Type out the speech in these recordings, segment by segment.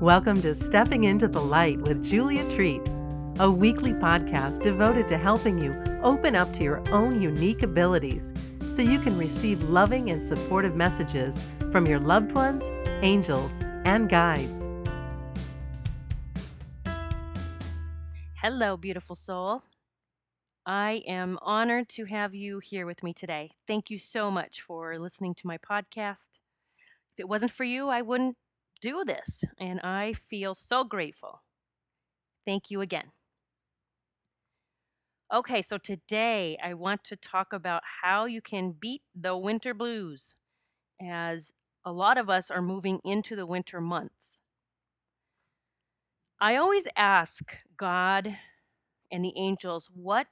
Welcome to Stepping into the Light with Julia Treat, a weekly podcast devoted to helping you open up to your own unique abilities so you can receive loving and supportive messages from your loved ones, angels, and guides. Hello, beautiful soul. I am honored to have you here with me today. Thank you so much for listening to my podcast. If it wasn't for you, I wouldn't do this, and I feel so grateful. Thank you again. Okay, so today I want to talk about how you can beat the winter blues, as a lot of us are moving into the winter months. I always ask God and the angels, what,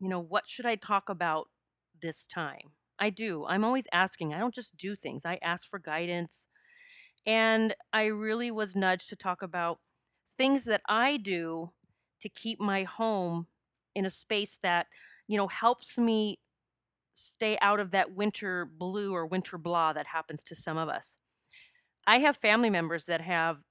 you know, what should I talk about this time? I do. I'm always asking. I don't just do things, I ask for guidance. And I really was nudged to talk about things that I do to keep my home in a space that, you know, helps me stay out of that winter blue or winter blah that happens to some of us. I have family members that have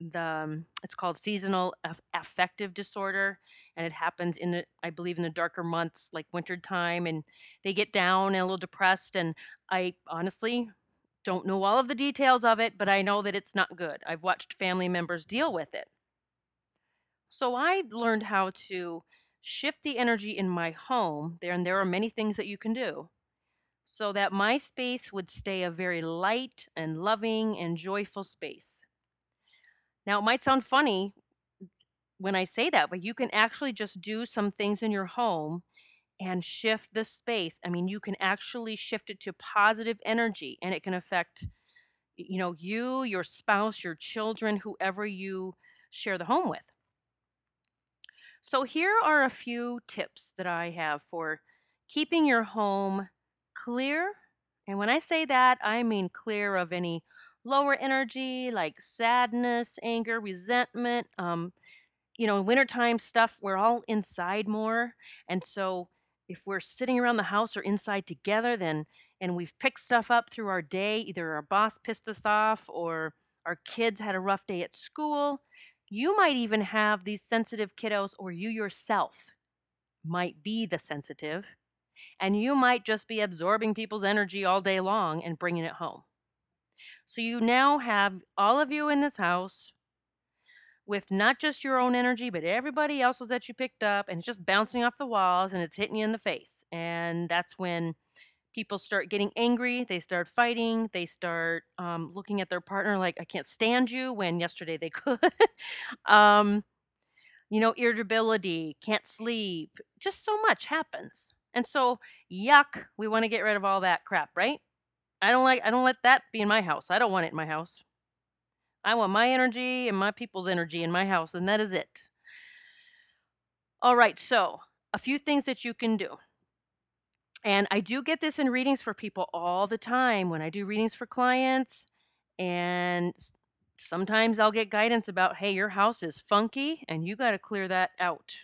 the um, it's called seasonal aff- affective disorder and it happens in the i believe in the darker months like winter time and they get down and a little depressed and i honestly don't know all of the details of it, but I know that it's not good. I've watched family members deal with it. So I learned how to shift the energy in my home there, and there are many things that you can do so that my space would stay a very light and loving and joyful space. Now, it might sound funny when I say that, but you can actually just do some things in your home and shift the space. I mean, you can actually shift it to positive energy and it can affect you know, you, your spouse, your children, whoever you share the home with. So here are a few tips that I have for keeping your home clear. And when I say that, I mean clear of any lower energy like sadness, anger, resentment. Um, you know, wintertime stuff, we're all inside more. And so if we're sitting around the house or inside together, then and we've picked stuff up through our day, either our boss pissed us off or our kids had a rough day at school, you might even have these sensitive kiddos, or you yourself might be the sensitive, and you might just be absorbing people's energy all day long and bringing it home. So you now have all of you in this house with not just your own energy, but everybody else's that you picked up, and it's just bouncing off the walls and it's hitting you in the face. And that's when people start getting angry, they start fighting, they start um, looking at their partner like, I can't stand you, when yesterday they could. um, you know, irritability, can't sleep, just so much happens. And so, yuck, we want to get rid of all that crap, right? I don't like I don't let that be in my house. I don't want it in my house. I want my energy and my people's energy in my house, and that is it. All right, so a few things that you can do. And I do get this in readings for people all the time when I do readings for clients. And sometimes I'll get guidance about, hey, your house is funky and you got to clear that out.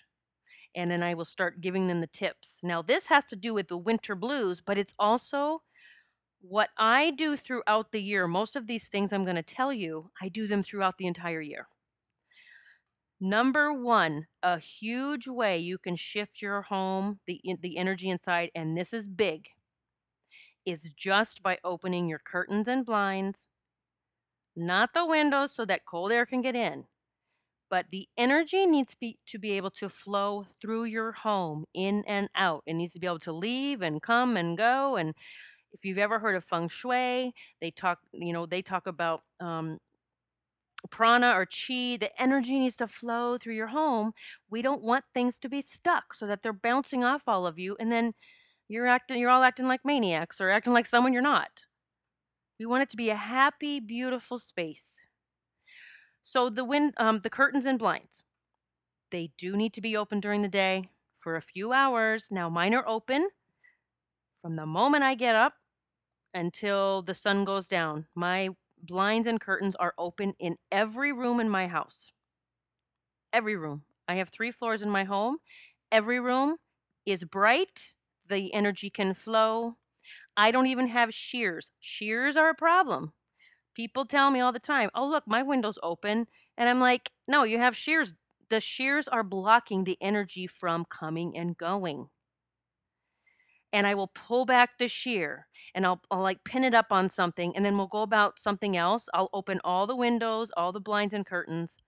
And then I will start giving them the tips. Now, this has to do with the winter blues, but it's also what I do throughout the year, most of these things I'm going to tell you, I do them throughout the entire year. Number one, a huge way you can shift your home, the, the energy inside, and this is big, is just by opening your curtains and blinds, not the windows so that cold air can get in, but the energy needs to be, to be able to flow through your home, in and out. It needs to be able to leave and come and go. And if you've ever heard of feng shui, they talk, you know, they talk about um, prana or chi, the energy needs to flow through your home. We don't want things to be stuck so that they're bouncing off all of you and then you're acting you're all acting like maniacs or acting like someone you're not. We want it to be a happy, beautiful space. So the wind um, the curtains and blinds. They do need to be open during the day for a few hours. Now mine are open from the moment I get up until the sun goes down. My blinds and curtains are open in every room in my house. Every room. I have three floors in my home. Every room is bright. The energy can flow. I don't even have sheers. Sheers are a problem People tell me all the time, "Oh, look, my window's open." And I'm like, "No, you have sheers. The sheers are blocking the energy from coming and going." And I will pull back the sheer and I'll, I'll like pin it up on something and then we'll go about something else. I'll open all the windows, all the blinds and curtains.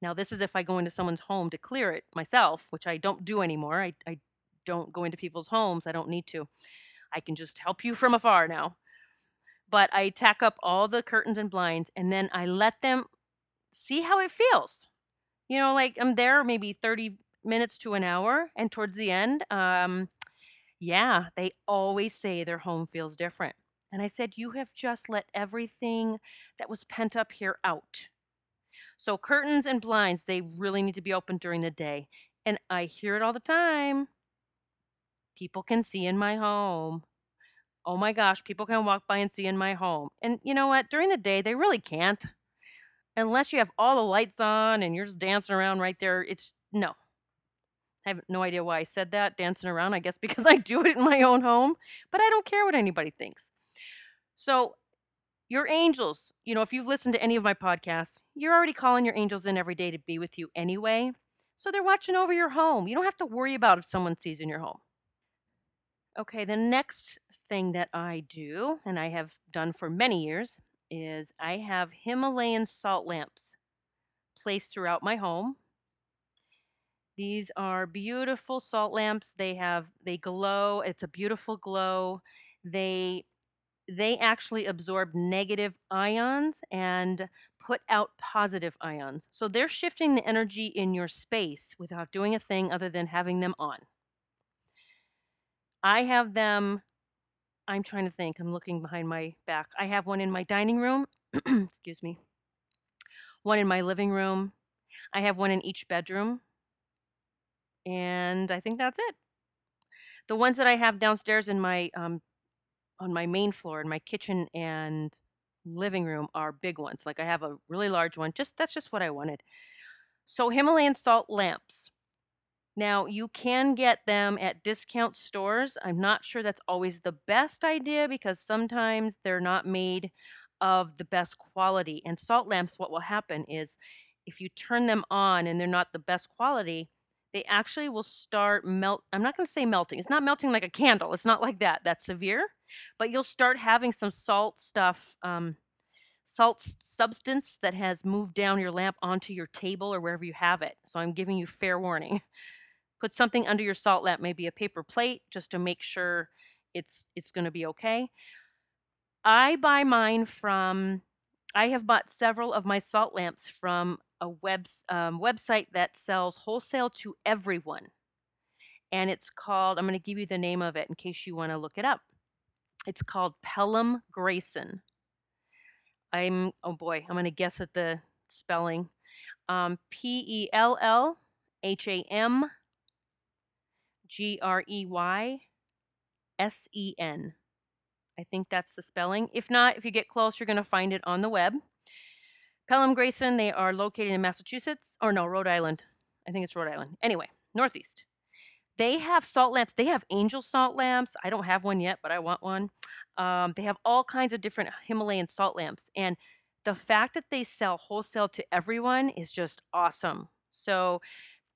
Now, this is if I go into someone's home to clear it myself, which I don't do anymore. I, I don't go into people's homes. I don't need to. I can just help you from afar now. But I tack up all the curtains and blinds and then I let them see how it feels. You know, like I'm there maybe 30 minutes to an hour, and towards the end, um, yeah, they always say their home feels different. And I said, You have just let everything that was pent up here out. So, curtains and blinds, they really need to be open during the day. And I hear it all the time. People can see in my home. Oh my gosh, people can walk by and see in my home. And you know what? During the day, they really can't. Unless you have all the lights on and you're just dancing around right there. It's no. I have no idea why I said that, dancing around. I guess because I do it in my own home, but I don't care what anybody thinks. So, your angels, you know, if you've listened to any of my podcasts, you're already calling your angels in every day to be with you anyway. So they're watching over your home. You don't have to worry about if someone sees in your home. Okay, the next thing that I do, and I have done for many years, is I have Himalayan salt lamps placed throughout my home. These are beautiful salt lamps. They have they glow. It's a beautiful glow. They they actually absorb negative ions and put out positive ions. So they're shifting the energy in your space without doing a thing other than having them on. I have them I'm trying to think. I'm looking behind my back. I have one in my dining room. Excuse me. One in my living room. I have one in each bedroom. And I think that's it. The ones that I have downstairs in my um, on my main floor in my kitchen and living room are big ones. Like I have a really large one. Just that's just what I wanted. So Himalayan salt lamps. Now, you can get them at discount stores. I'm not sure that's always the best idea because sometimes they're not made of the best quality. And salt lamps, what will happen is if you turn them on and they're not the best quality, they actually will start melt. I'm not going to say melting. It's not melting like a candle. It's not like that. That's severe. But you'll start having some salt stuff, um, salt substance that has moved down your lamp onto your table or wherever you have it. So I'm giving you fair warning. Put something under your salt lamp, maybe a paper plate, just to make sure it's it's going to be okay. I buy mine from. I have bought several of my salt lamps from a web um, website that sells wholesale to everyone, and it's called. I'm going to give you the name of it in case you want to look it up. It's called Pelham Grayson. I'm oh boy, I'm going to guess at the spelling. Um, P E L L H A M G R E Y S E N. I think that's the spelling. If not, if you get close, you're going to find it on the web. Pelham Grayson, they are located in Massachusetts, or no, Rhode Island. I think it's Rhode Island. Anyway, Northeast. They have salt lamps. They have angel salt lamps. I don't have one yet, but I want one. Um, they have all kinds of different Himalayan salt lamps. And the fact that they sell wholesale to everyone is just awesome. So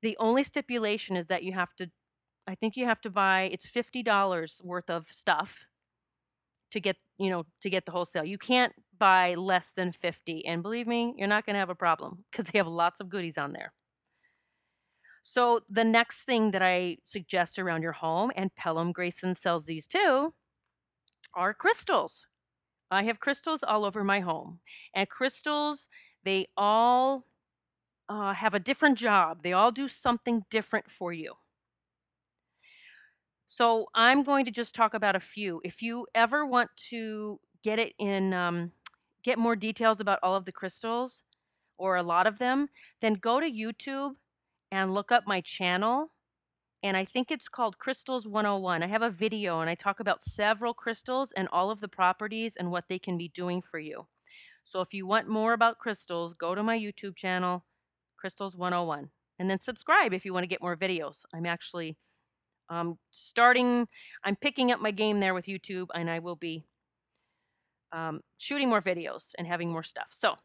the only stipulation is that you have to I think you have to buy it's $50 worth of stuff to get, you know, to get the wholesale. You can't buy less than 50 and believe me, you're not going to have a problem because they have lots of goodies on there. So the next thing that I suggest around your home and Pelham Grayson sells these too are crystals. I have crystals all over my home. And crystals, they all uh, have a different job. They all do something different for you. So I'm going to just talk about a few. If you ever want to get it in, um, get more details about all of the crystals or a lot of them, then go to YouTube and look up my channel. And I think it's called Crystals 101. I have a video and I talk about several crystals and all of the properties and what they can be doing for you. So if you want more about crystals, go to my YouTube channel, Crystals 101, and then subscribe if you want to get more videos. I'm actually um, starting, I'm picking up my game there with YouTube, and I will be um, shooting more videos and having more stuff. So,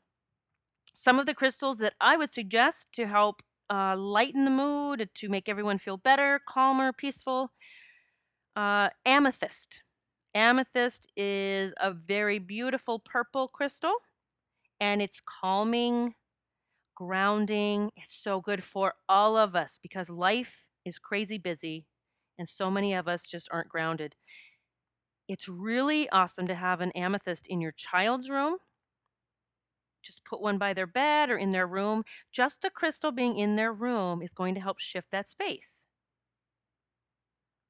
some of the crystals that I would suggest to help uh, lighten the mood, to make everyone feel better, calmer, peaceful. Uh, amethyst. Amethyst is a very beautiful purple crystal and it's calming, grounding. It's so good for all of us because life is crazy busy and so many of us just aren't grounded. It's really awesome to have an amethyst in your child's room. Just put one by their bed or in their room. Just the crystal being in their room is going to help shift that space.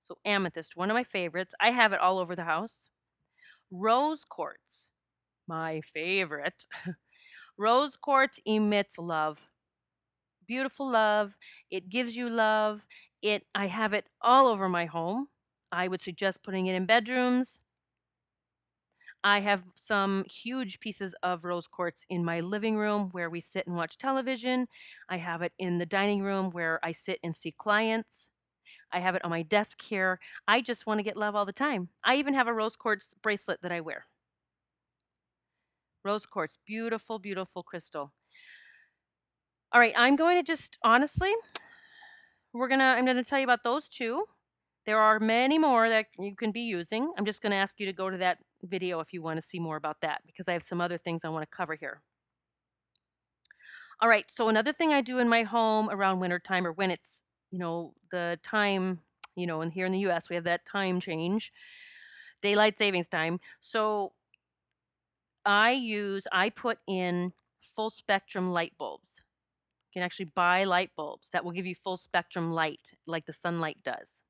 So, amethyst, one of my favorites. I have it all over the house. Rose quartz, my favorite. Rose quartz emits love. Beautiful love. It gives you love. It I have it all over my home. I would suggest putting it in bedrooms. I have some huge pieces of rose quartz in my living room where we sit and watch television. I have it in the dining room where I sit and see clients. I have it on my desk here. I just want to get love all the time. I even have a rose quartz bracelet that I wear. Rose quartz, beautiful, beautiful crystal. All right, I'm going to just honestly, we're gonna. I'm gonna tell you about those two. There are many more that you can be using. I'm just to ask you to go to that video if you want to see more about that because I have some other things I want to cover here. All right, so another thing I do in my home around wintertime or when it's you know, the time, you know, and here in the US, we have that time change, daylight savings time. So I use, I put in full spectrum light bulbs. You can actually buy light bulbs that will give you full spectrum light like the sunlight does.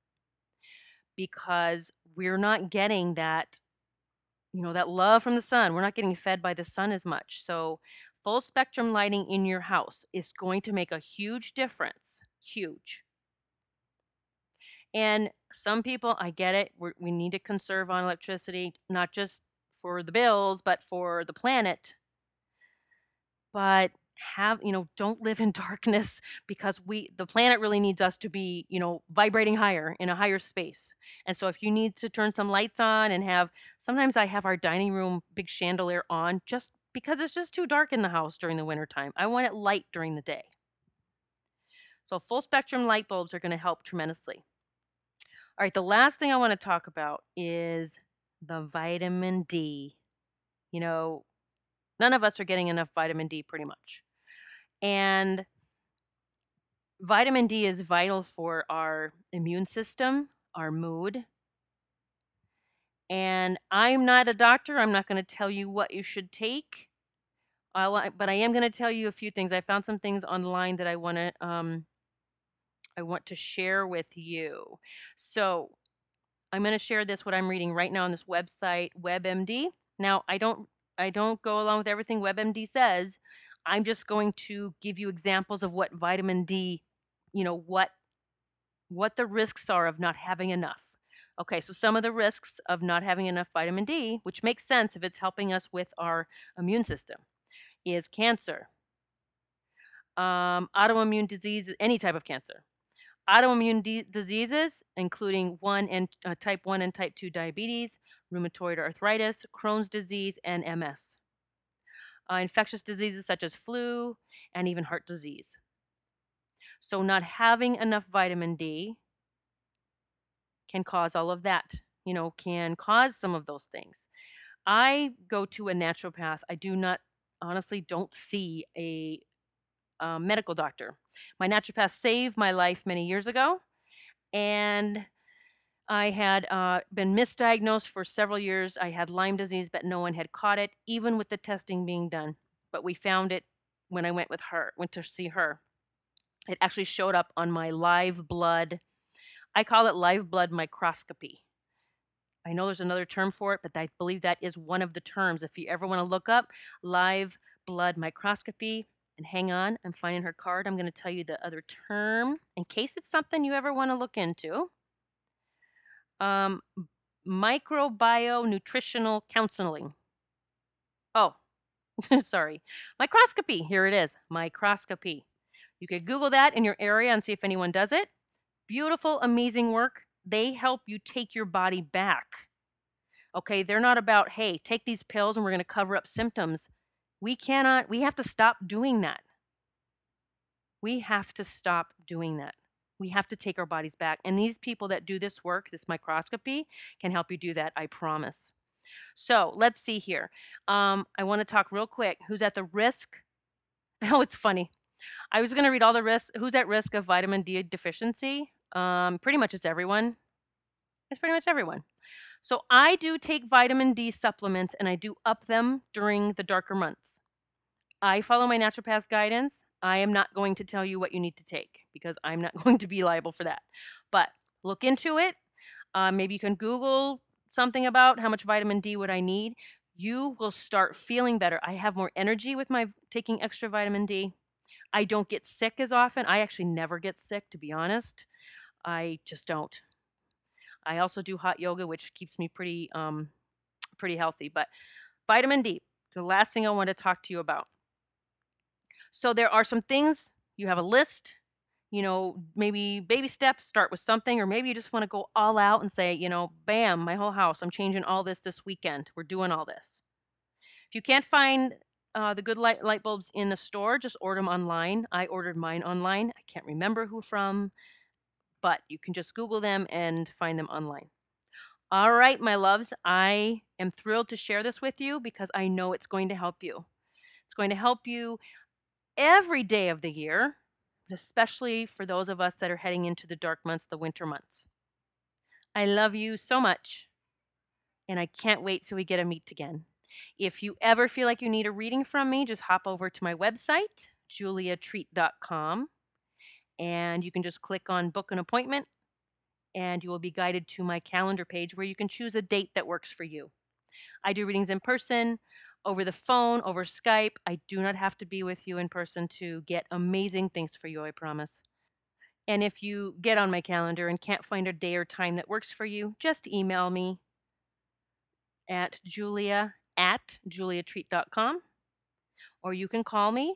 Because we're not getting that, you know, that love from the sun. We're not getting fed by the sun as much. So full spectrum lighting in your house is going to make a huge difference. Huge. And some people, I get it, we're, we need to conserve on electricity, not just for the bills, but for the planet. But have you know don't live in darkness because we the planet really needs us to be you know vibrating higher in a higher space and so if you need to turn some lights on and have sometimes i have our dining room big chandelier on just because it's just too dark in the house during the wintertime i want it light during the day so full spectrum light bulbs are going to help tremendously all right, the last thing I want to talk about is the vitamin D. You know, none of us are getting enough vitamin D pretty much. And vitamin D is vital for our immune system, our mood. And I'm not a doctor. I'm not going to tell you what you should take. I'll, but I am going to tell you a few things. I found some things online that I want to um, I want to share with you. So I'm going to share this what I'm reading right now on this website WebMD. Now, I don't I don't go along with everything WebMD says. I'm just going to give you examples of what vitamin D, you know, what what the risks are of not having enough. Okay, so some of the risks of not having enough vitamin D, which makes sense if it's helping us with our immune system, is cancer, um, autoimmune disease, any type of cancer, autoimmune diseases, including one and uh, type 1 and type 2 diabetes, rheumatoid arthritis, Crohn's disease, and MS. Uh, infectious diseases such as flu and even heart disease. So, not having enough vitamin D can cause all of that, you know, can cause some of those things. I go to a naturopath. I do not, honestly, don't see a um, medical doctor. My naturopath saved my life many years ago, and I had uh, been misdiagnosed for several years. I had Lyme disease, but no one had caught it, even with the testing being done. But we found it when I went with her, went to see her. It actually showed up on my live blood. I call it live blood microscopy. I know there's another term for it, but I believe that is one of the terms. If you ever want to look up live blood microscopy, and hang on, I'm finding her card. I'm going to tell you the other term in case it's something you ever want to look into. Um, microbiome nutritional counseling. Oh, sorry. Microscopy. Here it is. Microscopy. You could Google that in your area and see if anyone does it. Beautiful, amazing work. They help you take your body back. Okay, they're not about, hey, take these pills and we're going to cover up symptoms. We cannot, we have to stop doing that. We have to stop doing that. We have to take our bodies back. And these people that do this work, this microscopy, can help you do that, I promise. So let's see here. Um, I want to talk real quick. Who's at the risk? Oh, it's funny. I was going to read all the risks. Who's at risk of vitamin D deficiency? Um, pretty much it's everyone. It's pretty much everyone. So I do take vitamin D supplements and I do up them during the darker months. I follow my naturopath's guidance. I am not going to tell you what you need to take because I'm not going to be liable for that. But look into it. Uh, maybe you can Google something about how much vitamin D would I need. You will start feeling better. I have more energy with my taking extra vitamin D. I don't get sick as often. I actually never get sick, to be honest. I just don't. I also do hot yoga, which keeps me pretty um, pretty healthy. But vitamin D, it's the last thing I want to talk to you about. So there are some things you have a list. You know, maybe baby steps, start with something, or maybe you just want to go all out and say, you know, bam, my whole house, I'm changing all this this weekend. We're doing all this. If you can't find uh, the good light, light bulbs in the store, just order them online. I ordered mine online. I can't remember who from but you can just Google them and find them online. All right, my loves, I am thrilled to share this with you because I know it's going to help you. It's going to help you every day of the year, especially for those of us that are heading into the dark months, the winter months. I love you so much, and I can't wait till we get to meet again. If you ever feel like you need a reading from me, just hop over to my website, juliatreat.com and you can just click on book an appointment and you will be guided to my calendar page where you can choose a date that works for you. I do readings in person, over the phone, over Skype. I do not have to be with you in person to get amazing things for you, I promise. And if you get on my calendar and can't find a day or time that works for you, just email me at julia at juliatreat.com or you can call me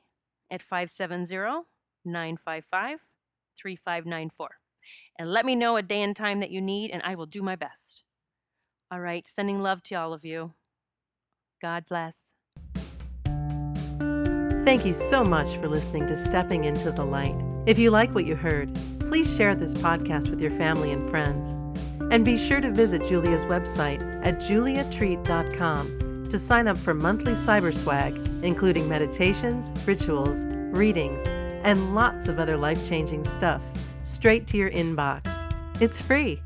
at 570 955 3594. And let me know a day and time that you need, and I will do my best. All right, sending love to all of you. God bless. Thank you so much for listening to Stepping into the Light. If you like what you heard, please share this podcast with your family and friends. And be sure to visit Julia's website at juliatreat.com to sign up for monthly cyber swag, including meditations, rituals, readings, and lots of other life changing stuff straight to your inbox. It's free.